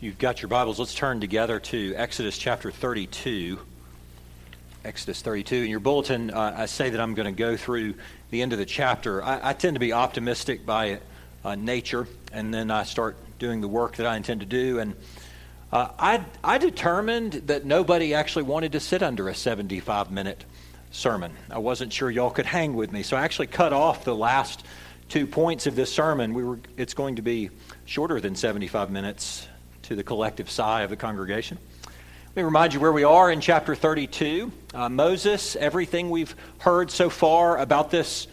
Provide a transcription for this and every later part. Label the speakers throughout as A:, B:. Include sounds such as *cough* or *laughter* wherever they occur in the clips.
A: you've got your Bibles, let's turn together to Exodus chapter 32. Exodus 32. In your bulletin, uh, I say that I'm going to go through the end of the chapter. I, I tend to be optimistic by uh, nature, and then I start doing the work that I intend to do. And uh, I, I determined that nobody actually wanted to sit under a 75 minute sermon. I wasn't sure y'all could hang with me, so I actually cut off the last two points of this sermon. We were, it's going to be shorter than 75 minutes to the collective sigh of the congregation. Let me remind you where we are in chapter 32. Uh, Moses, everything we've heard so far about this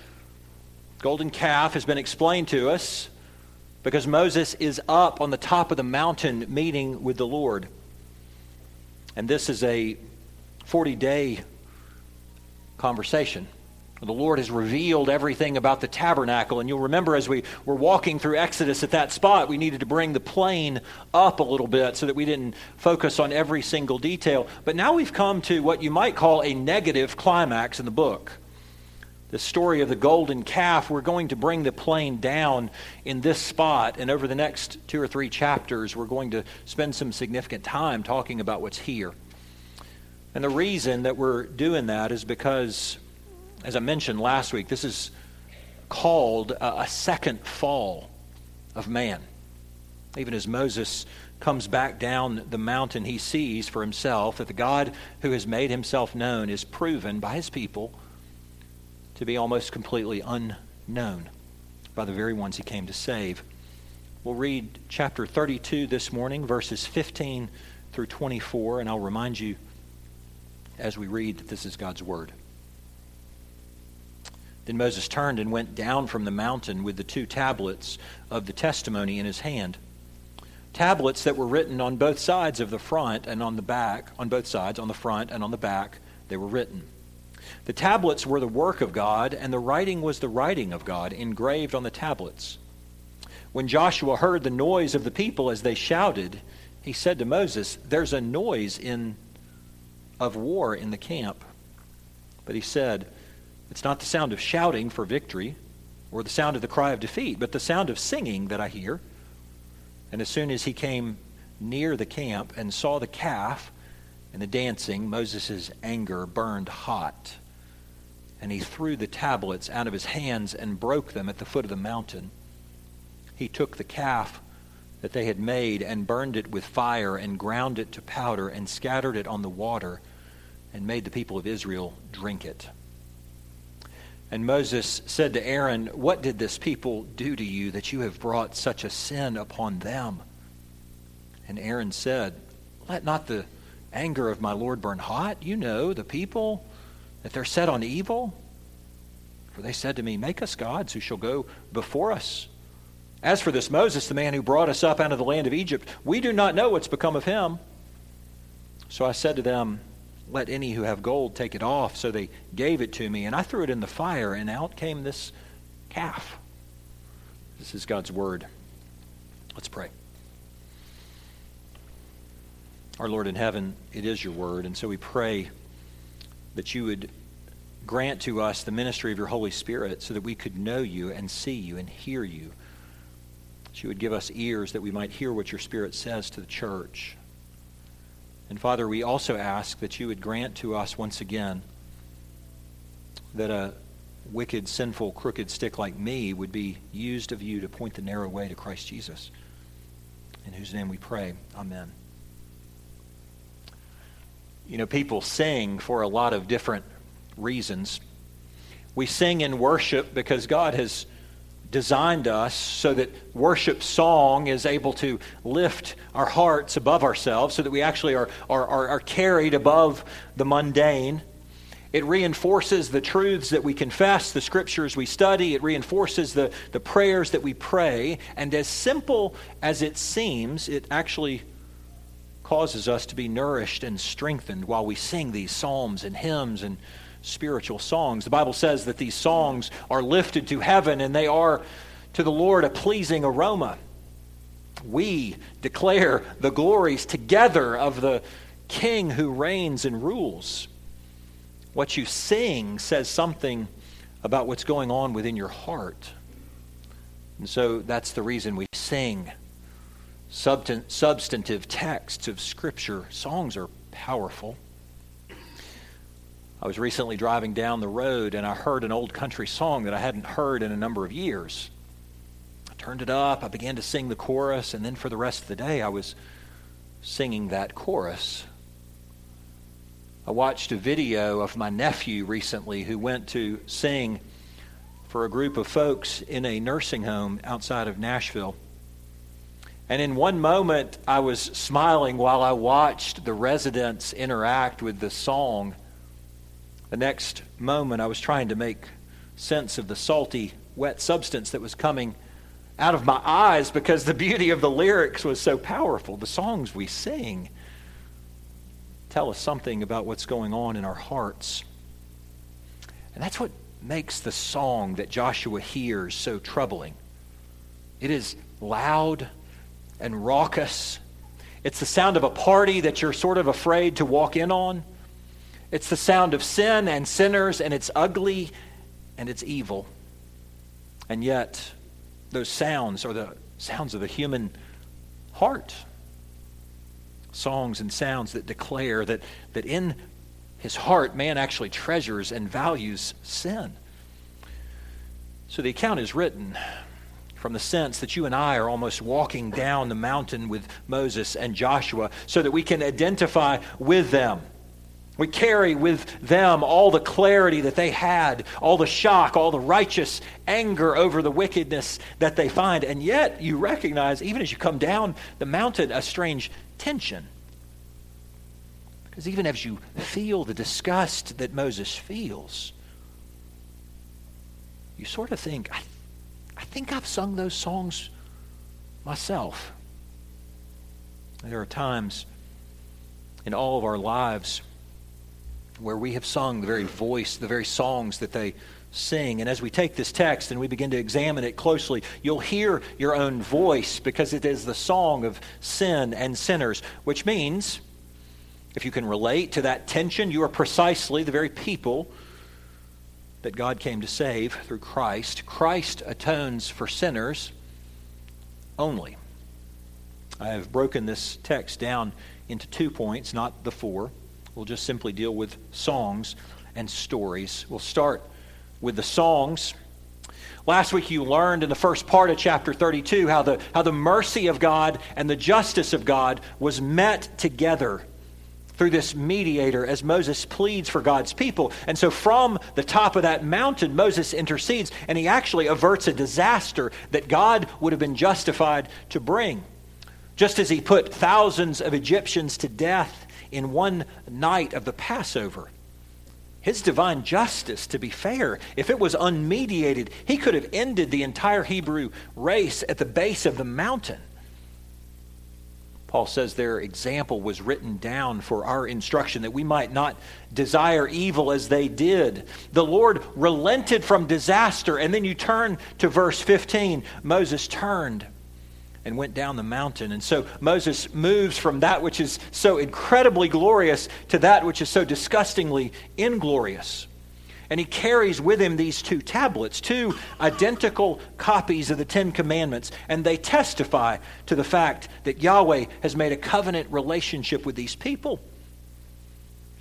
A: golden calf has been explained to us because Moses is up on the top of the mountain meeting with the Lord. And this is a 40 day conversation. The Lord has revealed everything about the tabernacle. And you'll remember as we were walking through Exodus at that spot, we needed to bring the plane up a little bit so that we didn't focus on every single detail. But now we've come to what you might call a negative climax in the book. The story of the golden calf, we're going to bring the plane down in this spot. And over the next two or three chapters, we're going to spend some significant time talking about what's here. And the reason that we're doing that is because as I mentioned last week, this is called a, a second fall of man. Even as Moses comes back down the mountain, he sees for himself that the God who has made himself known is proven by his people to be almost completely unknown by the very ones he came to save. We'll read chapter 32 this morning, verses 15 through 24, and I'll remind you as we read that this is God's Word. Then Moses turned and went down from the mountain with the two tablets of the testimony in his hand. Tablets that were written on both sides of the front and on the back, on both sides, on the front and on the back, they were written. The tablets were the work of God, and the writing was the writing of God, engraved on the tablets. When Joshua heard the noise of the people as they shouted, he said to Moses, There's a noise in, of war in the camp. But he said, it's not the sound of shouting for victory or the sound of the cry of defeat, but the sound of singing that I hear. And as soon as he came near the camp and saw the calf and the dancing, Moses' anger burned hot. And he threw the tablets out of his hands and broke them at the foot of the mountain. He took the calf that they had made and burned it with fire and ground it to powder and scattered it on the water and made the people of Israel drink it. And Moses said to Aaron, What did this people do to you that you have brought such a sin upon them? And Aaron said, Let not the anger of my Lord burn hot. You know, the people, that they're set on evil. For they said to me, Make us gods who shall go before us. As for this Moses, the man who brought us up out of the land of Egypt, we do not know what's become of him. So I said to them, let any who have gold take it off. So they gave it to me, and I threw it in the fire, and out came this calf. This is God's word. Let's pray. Our Lord in heaven, it is your word, and so we pray that you would grant to us the ministry of your Holy Spirit so that we could know you and see you and hear you. That you would give us ears that we might hear what your Spirit says to the church. And Father, we also ask that you would grant to us once again that a wicked, sinful, crooked stick like me would be used of you to point the narrow way to Christ Jesus. In whose name we pray. Amen. You know, people sing for a lot of different reasons. We sing in worship because God has designed us so that worship song is able to lift our hearts above ourselves so that we actually are, are, are, are, carried above the mundane. It reinforces the truths that we confess, the scriptures we study. It reinforces the, the prayers that we pray. And as simple as it seems, it actually causes us to be nourished and strengthened while we sing these psalms and hymns and spiritual songs. The Bible says that these songs are lifted to heaven and they are to the Lord a pleasing aroma. We declare the glories together of the King who reigns and rules. What you sing says something about what's going on within your heart. And so that's the reason we sing substantive texts of Scripture. Songs are powerful. I was recently driving down the road and I heard an old country song that I hadn't heard in a number of years. I turned it up, I began to sing the chorus, and then for the rest of the day I was singing that chorus. I watched a video of my nephew recently who went to sing for a group of folks in a nursing home outside of Nashville. And in one moment, I was smiling while I watched the residents interact with the song. The next moment, I was trying to make sense of the salty, wet substance that was coming out of my eyes because the beauty of the lyrics was so powerful. The songs we sing tell us something about what's going on in our hearts. And that's what makes the song that Joshua hears so troubling. It is loud and raucous. It's the sound of a party that you're sort of afraid to walk in on. It's the sound of sin and sinners, and it's ugly and it's evil. And yet, those sounds are the sounds of the human heart. Songs and sounds that declare that, that in his heart, man actually treasures and values sin. So the account is written from the sense that you and I are almost walking down the mountain with Moses and Joshua so that we can identify with them. We carry with them all the clarity that they had, all the shock, all the righteous anger over the wickedness that they find. And yet, you recognize, even as you come down the mountain, a strange tension. Because even as you feel the disgust that Moses feels, you sort of think, I I think I've sung those songs myself. There are times in all of our lives where we have sung the very voice, the very songs that they sing. And as we take this text and we begin to examine it closely, you'll hear your own voice because it is the song of sin and sinners, which means if you can relate to that tension, you are precisely the very people that God came to save through Christ. Christ atones for sinners only. I have broken this text down into two points, not the four. We'll just simply deal with songs and stories. We'll start with the songs. Last week you learned in the first part of chapter 32 how the, how the mercy of God and the justice of God was met together through this mediator as Moses pleads for God's people. And so from the top of that mountain, Moses intercedes and he actually averts a disaster that God would have been justified to bring. Just as he put thousands of Egyptians to death in one night of the Passover. His divine justice, to be fair, if it was unmediated, he could have ended the entire Hebrew race at the base of the mountain. Paul says their example was written down for our instruction that we might not desire evil as they did. The Lord relented from disaster. And then you turn to verse 15. Moses turned and went down the mountain. And so Moses moves from that which is so incredibly glorious to that which is so disgustingly inglorious. And he carries with him these two tablets, two identical copies of the Ten Commandments, and they testify to the fact that Yahweh has made a covenant relationship with these people.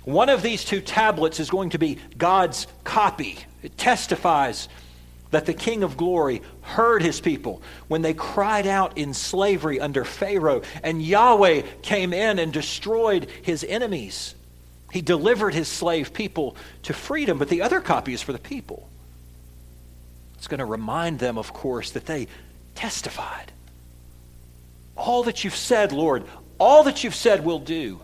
A: One of these two tablets is going to be God's copy. It testifies that the King of glory heard his people when they cried out in slavery under Pharaoh, and Yahweh came in and destroyed his enemies. He delivered his slave people to freedom, but the other copy is for the people. It's going to remind them, of course, that they testified. All that you've said, Lord, all that you've said we'll do.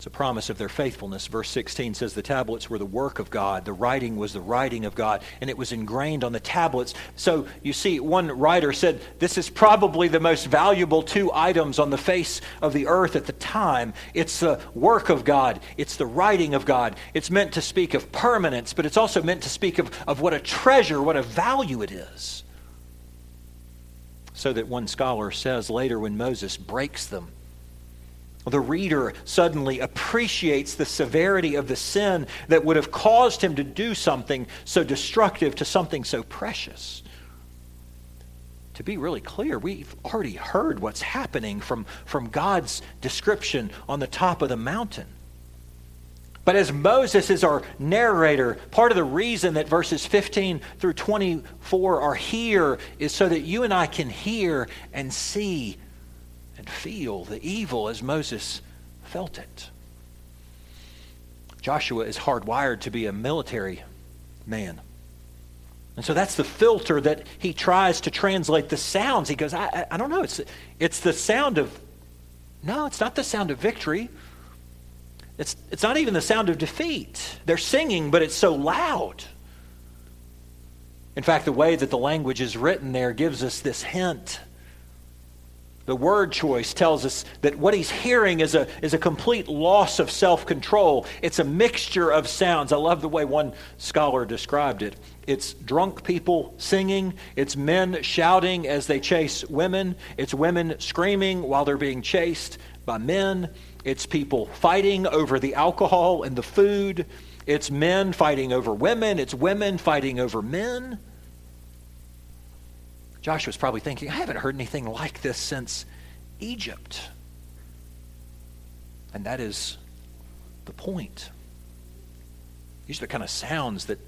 A: It's a promise of their faithfulness. Verse 16 says the tablets were the work of God, the writing was the writing of God, and it was ingrained on the tablets. So you see, one writer said this is probably the most valuable two items on the face of the earth at the time. It's the work of God, it's the writing of God. It's meant to speak of permanence, but it's also meant to speak of, of what a treasure, what a value it is. So that one scholar says later when Moses breaks them, the reader suddenly appreciates the severity of the sin that would have caused him to do something so destructive to something so precious. to be really clear, we've already heard what's happening from, from God's description on the top of the mountain. But as Moses is our narrator, part of the reason that verses 15 through 24 are here is so that you and I can hear and see feel the evil as Moses felt it. Joshua is hardwired to be a military man. And so that's the filter that he tries to translate the sounds. He goes, I, I, don't know. It's, it's the sound of, no, it's not the sound of victory. It's, it's not even the sound of defeat. They're singing, but it's so loud. In fact, the way that the language is written there gives us this hint the word choice tells us that what he's hearing is a, is a complete loss of self control. It's a mixture of sounds. I love the way one scholar described it. It's drunk people singing, it's men shouting as they chase women, it's women screaming while they're being chased by men, it's people fighting over the alcohol and the food, it's men fighting over women, it's women fighting over men. Joshua's probably thinking, I haven't heard anything like this since Egypt. And that is the point. These are the kind of sounds that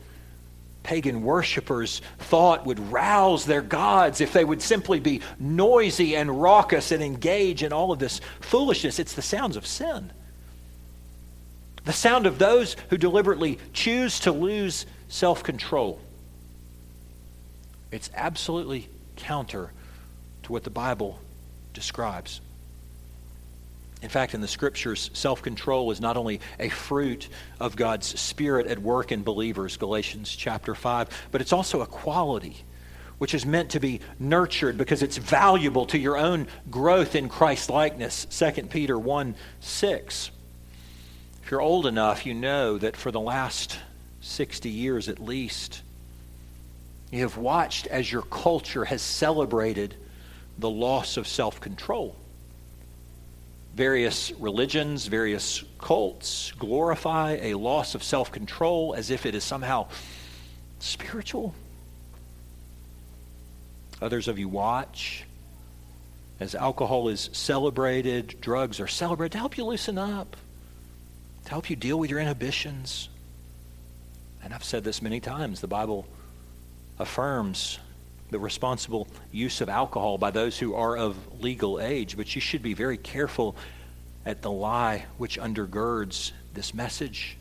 A: pagan worshippers thought would rouse their gods if they would simply be noisy and raucous and engage in all of this foolishness. It's the sounds of sin. The sound of those who deliberately choose to lose self control. It's absolutely counter to what the Bible describes. In fact, in the scriptures, self control is not only a fruit of God's Spirit at work in believers, Galatians chapter 5, but it's also a quality which is meant to be nurtured because it's valuable to your own growth in Christ likeness. 2 Peter 1 6. If you're old enough, you know that for the last 60 years at least, you have watched as your culture has celebrated the loss of self control. Various religions, various cults glorify a loss of self control as if it is somehow spiritual. Others of you watch as alcohol is celebrated, drugs are celebrated to help you loosen up, to help you deal with your inhibitions. And I've said this many times the Bible affirms the responsible use of alcohol by those who are of legal age, but you should be very careful at the lie which undergirds this message.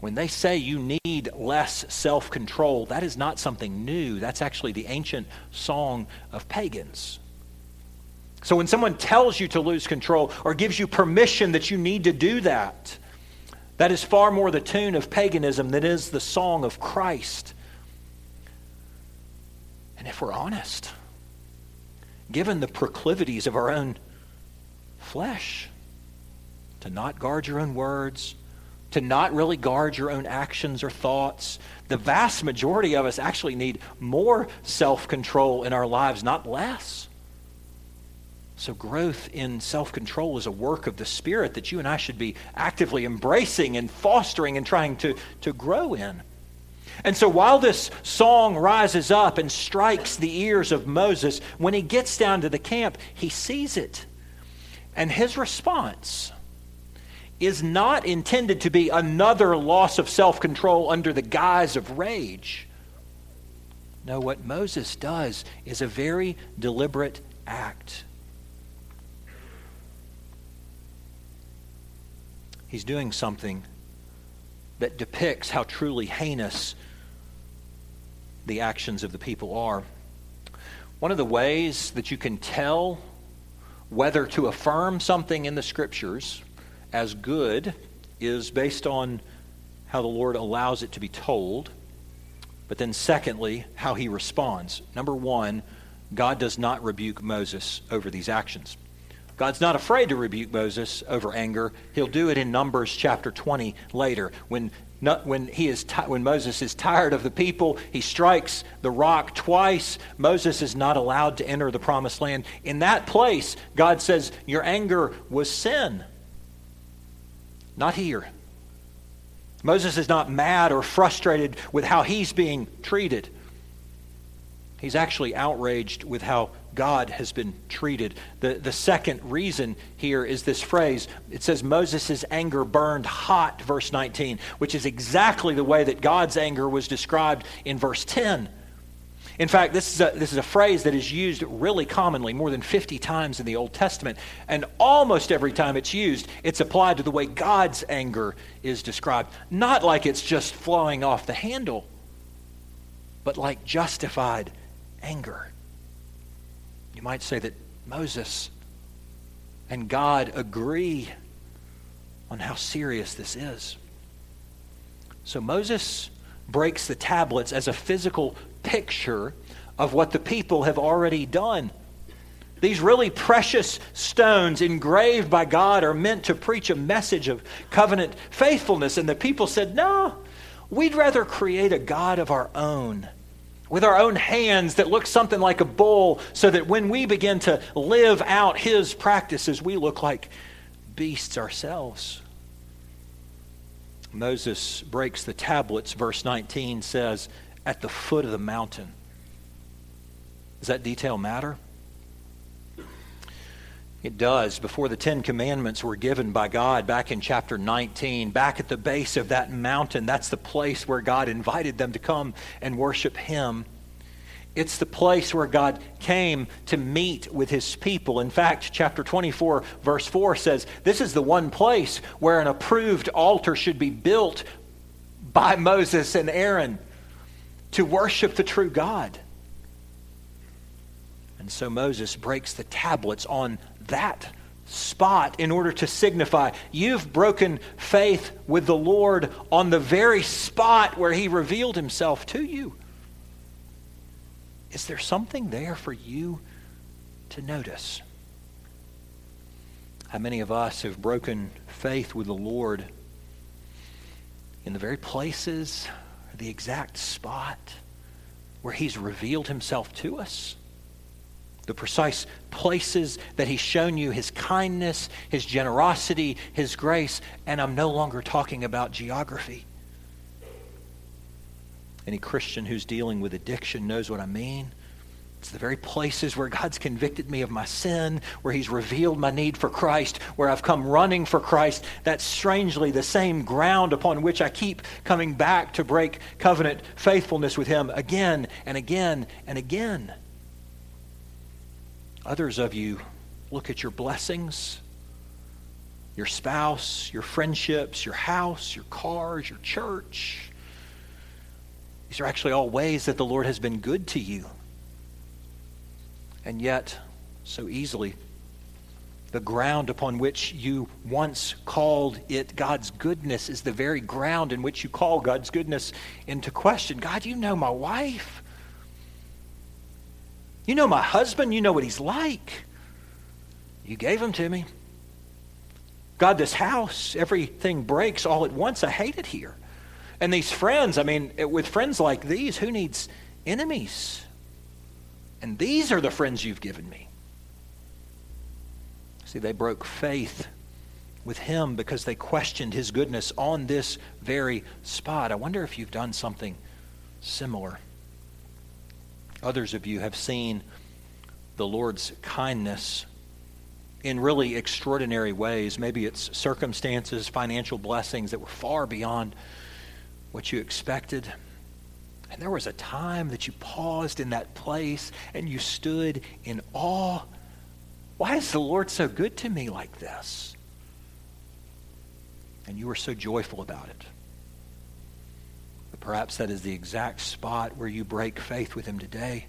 A: When they say you need less self control, that is not something new. That's actually the ancient song of pagans. So when someone tells you to lose control or gives you permission that you need to do that, that is far more the tune of paganism than is the song of Christ. And if we're honest, given the proclivities of our own flesh, to not guard your own words, to not really guard your own actions or thoughts, the vast majority of us actually need more self control in our lives, not less. So, growth in self control is a work of the Spirit that you and I should be actively embracing and fostering and trying to, to grow in. And so while this song rises up and strikes the ears of Moses, when he gets down to the camp, he sees it. And his response is not intended to be another loss of self control under the guise of rage. No, what Moses does is a very deliberate act. He's doing something that depicts how truly heinous the actions of the people are. One of the ways that you can tell whether to affirm something in the scriptures as good is based on how the Lord allows it to be told. But then, secondly, how he responds. Number one, God does not rebuke Moses over these actions. God's not afraid to rebuke Moses over anger. He'll do it in Numbers chapter 20 later when not when, he is when Moses is tired of the people, he strikes the rock twice. Moses is not allowed to enter the promised land. In that place, God says, Your anger was sin. Not here. Moses is not mad or frustrated with how he's being treated. He's actually outraged with how God has been treated. The, the second reason here is this phrase. It says Moses' anger burned hot, verse 19, which is exactly the way that God's anger was described in verse 10. In fact, this is, a, this is a phrase that is used really commonly, more than 50 times in the Old Testament. And almost every time it's used, it's applied to the way God's anger is described. Not like it's just flowing off the handle, but like justified anger. You might say that Moses and God agree on how serious this is. So Moses breaks the tablets as a physical picture of what the people have already done. These really precious stones engraved by God are meant to preach a message of covenant faithfulness. And the people said, No, we'd rather create a God of our own with our own hands that look something like a bull so that when we begin to live out his practices, we look like beasts ourselves. Moses breaks the tablets, verse 19 says, at the foot of the mountain. Does that detail matter? It does. Before the Ten Commandments were given by God back in chapter 19, back at the base of that mountain, that's the place where God invited them to come and worship Him. It's the place where God came to meet with His people. In fact, chapter 24, verse 4 says, This is the one place where an approved altar should be built by Moses and Aaron to worship the true God. And so Moses breaks the tablets on that spot in order to signify you've broken faith with the Lord on the very spot where he revealed himself to you. Is there something there for you to notice? How many of us have broken faith with the Lord in the very places, the exact spot where he's revealed himself to us? The precise places that He's shown you His kindness, His generosity, His grace, and I'm no longer talking about geography. Any Christian who's dealing with addiction knows what I mean. It's the very places where God's convicted me of my sin, where He's revealed my need for Christ, where I've come running for Christ. That's strangely the same ground upon which I keep coming back to break covenant faithfulness with Him again and again and again. Others of you look at your blessings, your spouse, your friendships, your house, your cars, your church. These are actually all ways that the Lord has been good to you. And yet, so easily, the ground upon which you once called it God's goodness is the very ground in which you call God's goodness into question. God, you know my wife. You know my husband. You know what he's like. You gave him to me. God, this house, everything breaks all at once. I hate it here. And these friends, I mean, eh, with friends like these, who needs enemies? And these are the friends you've given me. See, they broke faith with him because they questioned his goodness on this very spot. I wonder if you've done something similar. Others of you have seen the Lord's kindness in really extraordinary ways. Maybe it's circumstances, financial blessings that were far beyond what you expected. And there was a time that you paused in that place and you stood in awe. Why is the Lord so good to me like this? And you were so joyful about it. Perhaps that is the exact spot where you break faith with Him today.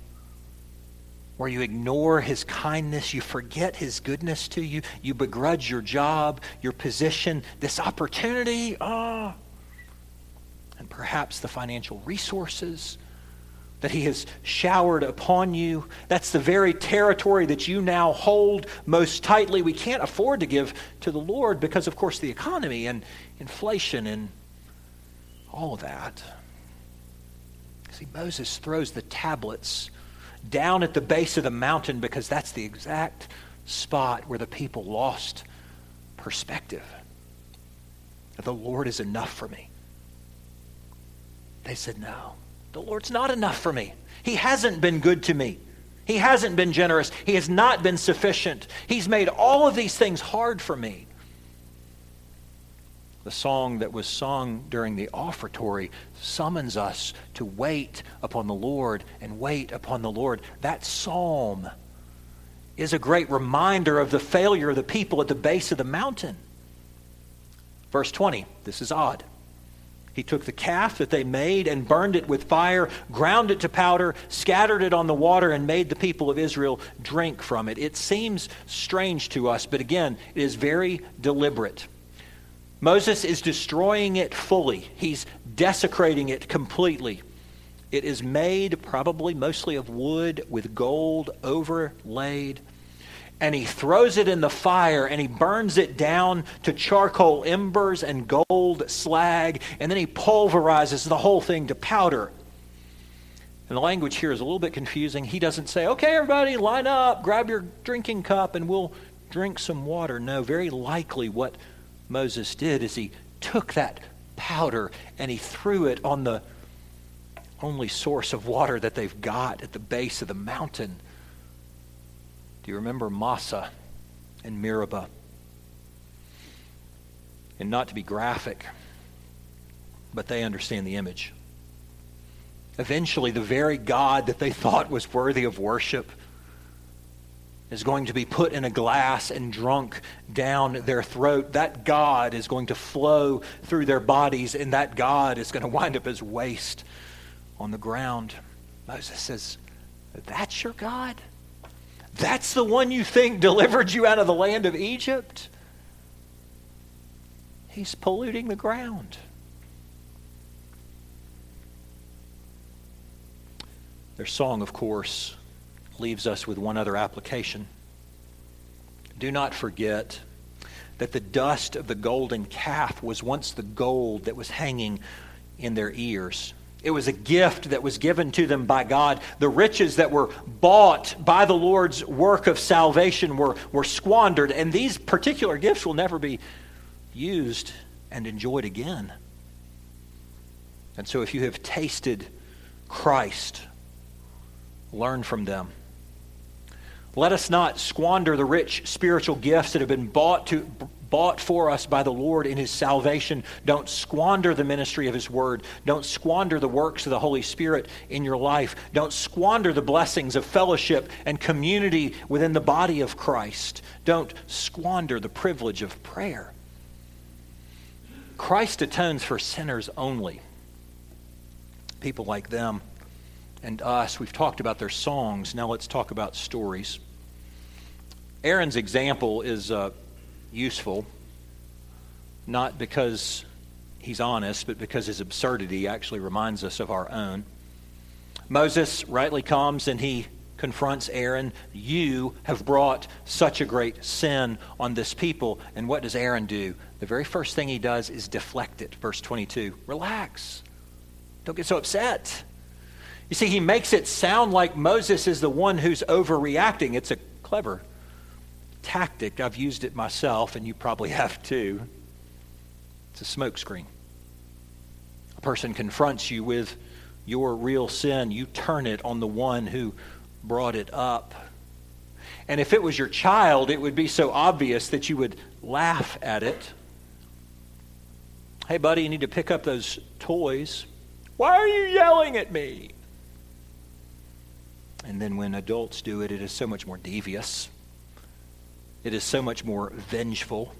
A: Where you ignore His kindness, you forget His goodness to you, you begrudge your job, your position, this opportunity, ah, and perhaps the financial resources that He has showered upon you. That's the very territory that you now hold most tightly. We can't afford to give to the Lord because, of course, the economy and inflation and all that. See, Moses throws the tablets down at the base of the mountain because that's the exact spot where the people lost perspective. The Lord is enough for me. They said, No, the Lord's not enough for me. He hasn't been good to me. He hasn't been generous. He has not been sufficient. He's made all of these things hard for me. The song that was sung during the offertory summons us to wait upon the Lord and wait upon the Lord. That psalm is a great reminder of the failure of the people at the base of the mountain. Verse 20, this is odd. He took the calf that they made and burned it with fire, ground it to powder, scattered it on the water, and made the people of Israel drink from it. It seems strange to us, but again, it is very deliberate. Moses is destroying it fully, he's desecrating it completely. It is made probably mostly of wood with gold overlaid. And he throws it in the fire and he burns it down to charcoal embers and gold slag. And then he pulverizes the whole thing to powder. And the language here is a little bit confusing. He doesn't say, okay, everybody, line up, grab your drinking cup, and we'll drink some water. No, very likely what Moses did is he took that powder and he threw it on the only source of water that they've got at the base of the mountain. Do you remember Massah and Meribah? And not to be graphic, but they understand the image. Eventually, the very God that they thought was worthy of worship is going to be put in a glass and drunk down their throat. That God is going to flow through their bodies, and that God is going to wind up as waste on the ground. Moses says, That's your God? That's the one you think delivered you out of the land of Egypt? He's polluting the ground. Their song, of course, leaves us with one other application. Do not forget that the dust of the golden calf was once the gold that was hanging in their ears. It was a gift that was given to them by God. The riches that were bought by the Lord's work of salvation were, were squandered, and these particular gifts will never be used and enjoyed again. And so, if you have tasted Christ, learn from them. Let us not squander the rich spiritual gifts that have been bought, to, bought for us by the Lord in His salvation. Don't squander the ministry of His Word. Don't squander the works of the Holy Spirit in your life. Don't squander the blessings of fellowship and community within the body of Christ. Don't squander the privilege of prayer. Christ atones for sinners only. People like them and us. We've talked about their songs. Now let's talk about stories. Aaron's example is uh, useful, not because he's honest, but because his absurdity actually reminds us of our own. Moses rightly comes and he confronts Aaron. You have brought such a great sin on this people. And what does Aaron do? The very first thing he does is deflect it. Verse 22 Relax. Don't get so upset. You see, he makes it sound like Moses is the one who's overreacting. It's a clever tactic. I've used it myself, and you probably *laughs* have too. It's a smokescreen. A person confronts you with your real sin, you turn it on the one who brought it up. And if it was your child, it would be so obvious that you would laugh at it. Hey, buddy, you need to pick up those toys. Why are you yelling at me? And then when adults do it, it is so much more devious. It is so much more vengeful.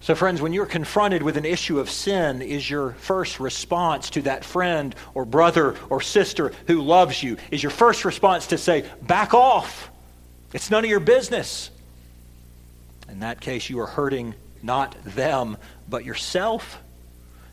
A: So, friends, when you're confronted with an issue of sin, is your first response to that friend or brother or sister who loves you, is your first response to say, back off? It's none of your business. In that case, you are hurting not them, but yourself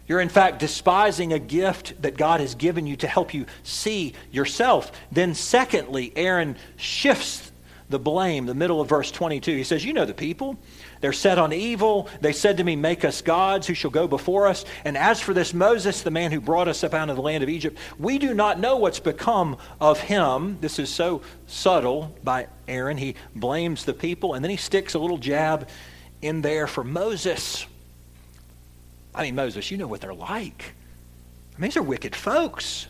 A: you're, in fact, despising a gift that God has given you to help you see yourself. Then, secondly, Aaron shifts the blame, the middle of verse 22. He says, You know the people. They're set on evil. They said to me, Make us gods who shall go before us. And as for this Moses, the man who brought us up out of the land of Egypt, we do not know what's become of him. This is so subtle by Aaron. He blames the people, and then he sticks a little jab in there for Moses. I mean, Moses, you know what they're like. I mean, these are wicked folks.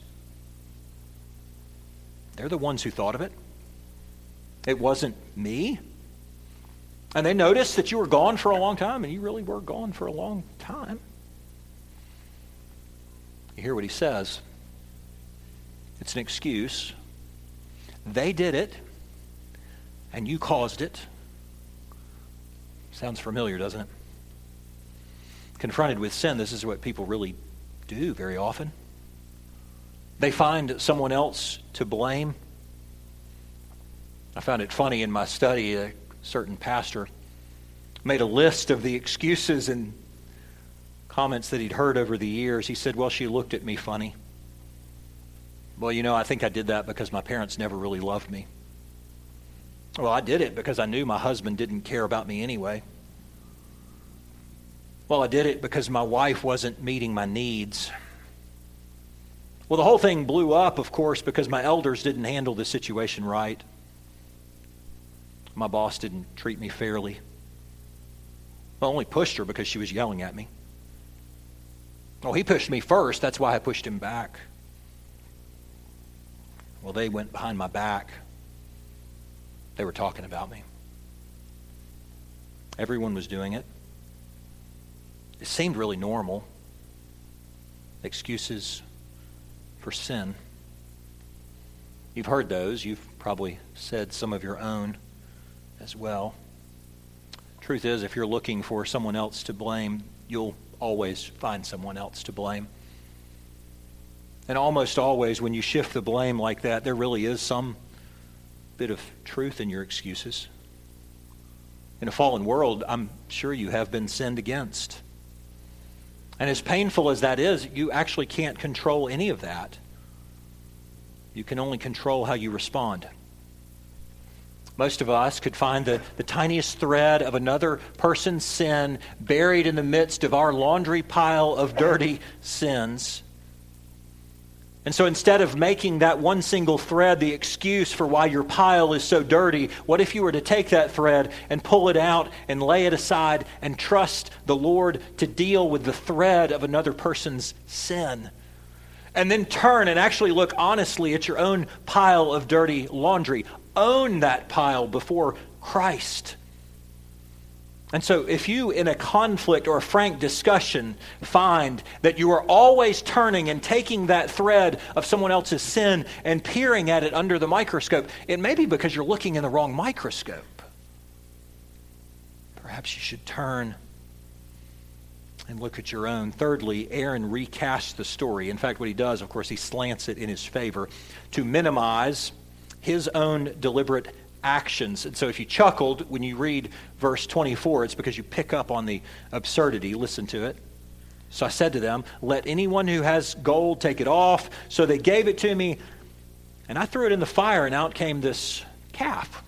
A: They're the ones who thought of it. It wasn't me. And they noticed that you were gone for a long time, and you really were gone for a long time. You hear what he says? It's an excuse. They did it, and you caused it. Sounds familiar, doesn't it? Confronted with sin, this is what people really do very often. They find someone else to blame. I found it funny in my study, a certain pastor made a list of the excuses and comments that he'd heard over the years. He said, Well, she looked at me funny. Well, you know, I think I did that because my parents never really loved me. Well, I did it because I knew my husband didn't care about me anyway. Well, I did it because my wife wasn't meeting my needs. Well, the whole thing blew up, of course, because my elders didn't handle the situation right. My boss didn't treat me fairly. I only pushed her because she was yelling at me. Oh, he pushed me first. That's why I pushed him back. Well, they went behind my back. They were talking about me. Everyone was doing it. It seemed really normal. Excuses for sin. You've heard those. You've probably said some of your own as well. Truth is, if you're looking for someone else to blame, you'll always find someone else to blame. And almost always, when you shift the blame like that, there really is some bit of truth in your excuses. In a fallen world, I'm sure you have been sinned against. And as painful as that is, you actually can't control any of that. You can only control how you respond. Most of us could find the, the tiniest thread of another person's sin buried in the midst of our laundry pile of dirty sins. And so instead of making that one single thread the excuse for why your pile is so dirty, what if you were to take that thread and pull it out and lay it aside and trust the Lord to deal with the thread of another person's sin? And then turn and actually look honestly at your own pile of dirty laundry. Own that pile before Christ. And so, if you, in a conflict or a frank discussion, find that you are always turning and taking that thread of someone else's sin and peering at it under the microscope, it may be because you're looking in the wrong microscope. Perhaps you should turn and look at your own. Thirdly, Aaron recasts the story. In fact, what he does, of course, he slants it in his favor to minimize his own deliberate actions. And so if you chuckled when you read verse 24, it's because you pick up on the absurdity. Listen to it. So I said to them, Let anyone who has gold take it off. So they gave it to me, and I threw it in the fire, and out came this calf,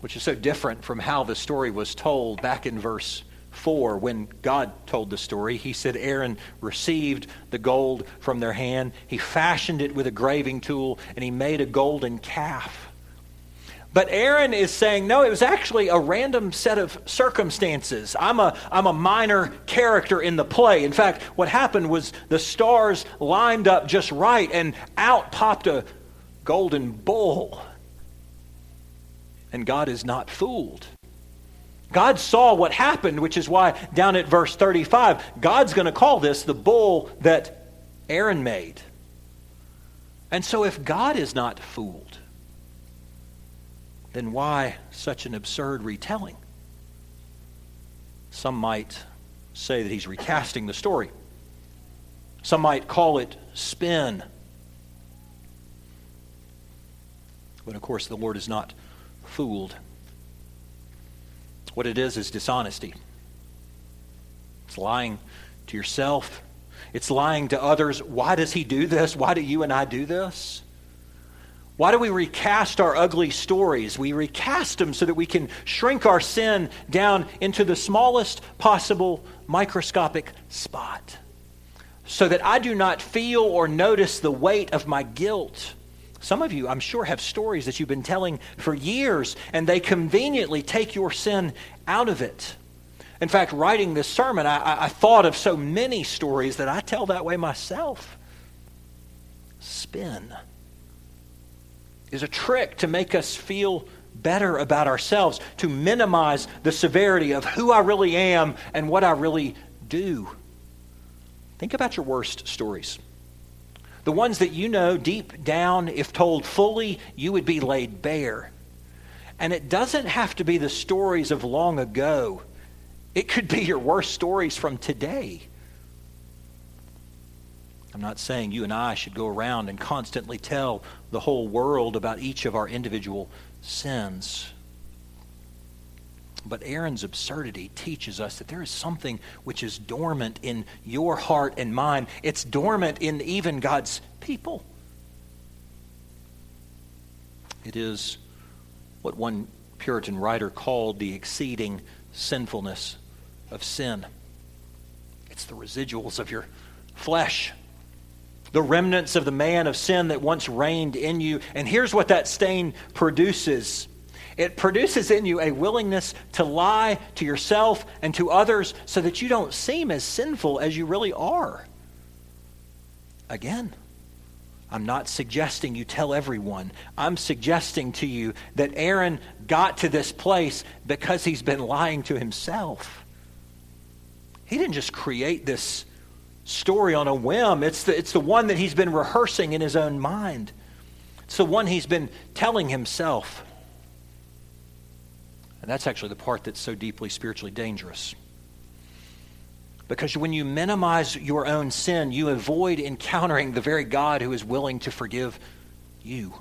A: which is so different from how the story was told back in verse 4 when God told the story. He said Aaron received the gold from their hand. He fashioned it with a graving tool and he made a golden calf. But Aaron is saying, no, it was actually a random set of circumstances. I'm a, I'm a minor character in the play. In fact, what happened was the stars lined up just right, and out popped a golden bull. And God is not fooled. God saw what happened, which is why down at verse 35, God's going to call this the bull that Aaron made. And so, if God is not fooled, then why such an absurd retelling? Some might say that he's recasting the story. Some might call it spin. But of course, the Lord is not fooled. What it is is dishonesty. It's lying to yourself. It's lying to others. Why does he do this? Why do you and I do this? Why do we recast our ugly stories? We recast them so that we can shrink our sin down into the smallest possible microscopic spot. So that I do not feel or notice the weight of my guilt some of you, I'm sure, have stories that you've been telling for years, and they conveniently take your sin out of it. In fact, writing this sermon, I, I thought of so many stories that I tell that way myself. Spin. is a trick to make us feel better about ourselves, to minimize the severity of who I really am and what I really do. Think about your worst stories. The ones that you know deep down, if told fully, you would be laid bare. And it doesn't have to be the stories of long ago, it could be your worst stories from today. I'm not saying you and I should go around and constantly tell the whole world about each of our individual sins. But Aaron's absurdity teaches us that there is something which is dormant in your heart and mine. It's dormant in even God's people. It is what one Puritan writer called the exceeding sinfulness of sin. It's the residuals of your flesh, the remnants of the man of sin that once reigned in you. And here's what that stain produces it produces in you a willingness to lie to yourself and to others so that you don't seem as sinful as you really are. Again, I'm not suggesting you tell everyone. I'm suggesting to you that Aaron got to this place because he's been lying to himself. He didn't just create this story on a whim, it's the, it's the one that he's been rehearsing in his own mind. It's the one he's been telling himself. That's actually the part that's so deeply spiritually dangerous. Because when you minimize your own sin, you avoid encountering the very God who is willing to forgive you.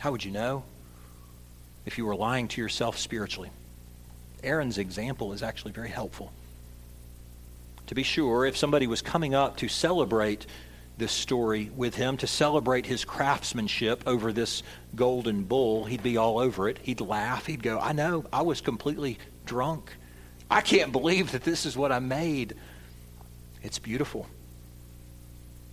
A: How would you know if you were lying to yourself spiritually? Aaron's example is actually very helpful. To be sure, if somebody was coming up to celebrate this story with him to celebrate his craftsmanship over this golden bull. He'd be all over it. He'd laugh. He'd go, I know, I was completely drunk. I can't believe that this is what I made. It's beautiful.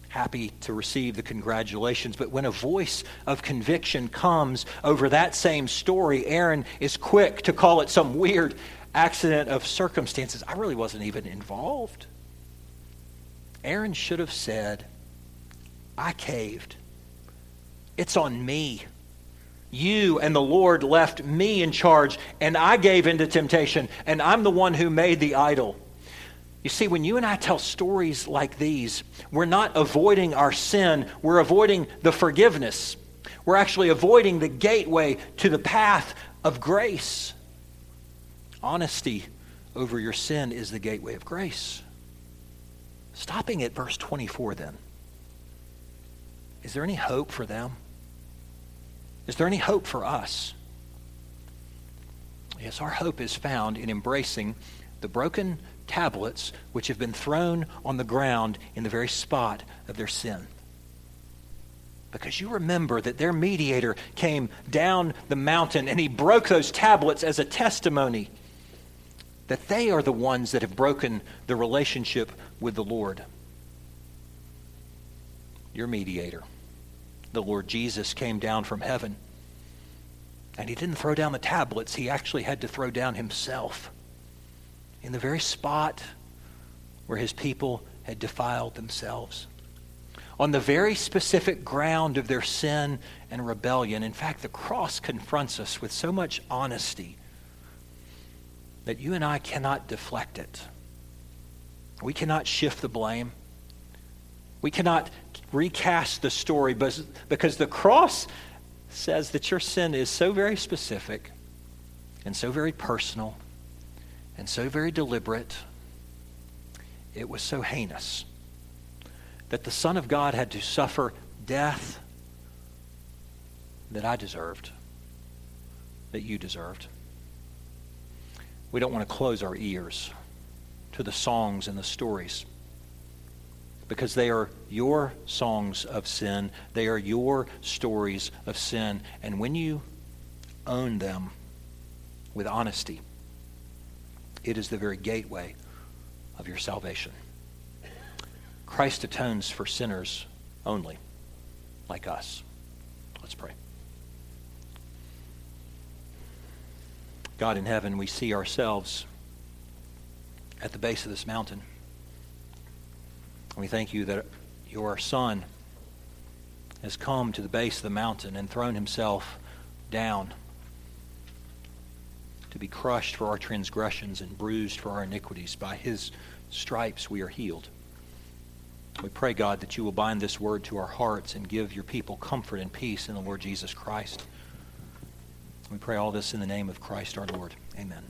A: Happy to receive the congratulations. But when a voice of conviction comes over that same story, Aaron is quick to call it some weird accident of circumstances. I really wasn't even involved. Aaron should have said, I caved. It's on me. You and the Lord left me in charge, and I gave into temptation, and I'm the one who made the idol. You see, when you and I tell stories like these, we're not avoiding our sin, we're avoiding the forgiveness. We're actually avoiding the gateway to the path of grace. Honesty over your sin is the gateway of grace. Stopping at verse 24, then. Is there any hope for them? Is there any hope for us? Yes, our hope is found in embracing the broken tablets which have been thrown on the ground in the very spot of their sin. Because you remember that their mediator came down the mountain and he broke those tablets as a testimony that they are the ones that have broken the relationship with the Lord your mediator. The Lord Jesus came down from heaven. And he didn't throw down the tablets, he actually had to throw down himself in the very spot where his people had defiled themselves. On the very specific ground of their sin and rebellion. In fact, the cross confronts us with so much honesty that you and I cannot deflect it. We cannot shift the blame. We cannot recast the story because the cross says that your sin is so very specific and so very personal and so very deliberate. It was so heinous that the Son of God had to suffer death that I deserved, that you deserved. We don't want to close our ears to the songs and the stories because they are your songs of sin. They are your stories of sin. And when you own them with honesty, it is the very gateway of your salvation. Christ atones for sinners only, like us. Let's pray. God in heaven, we see ourselves at the base of this mountain. We thank you that your Son has come to the base of the mountain and thrown himself down to be crushed for our transgressions and bruised for our iniquities. By his stripes we are healed. We pray, God, that you will bind this word to our hearts and give your people comfort and peace in the Lord Jesus Christ. We pray all this in the name of Christ our Lord. Amen.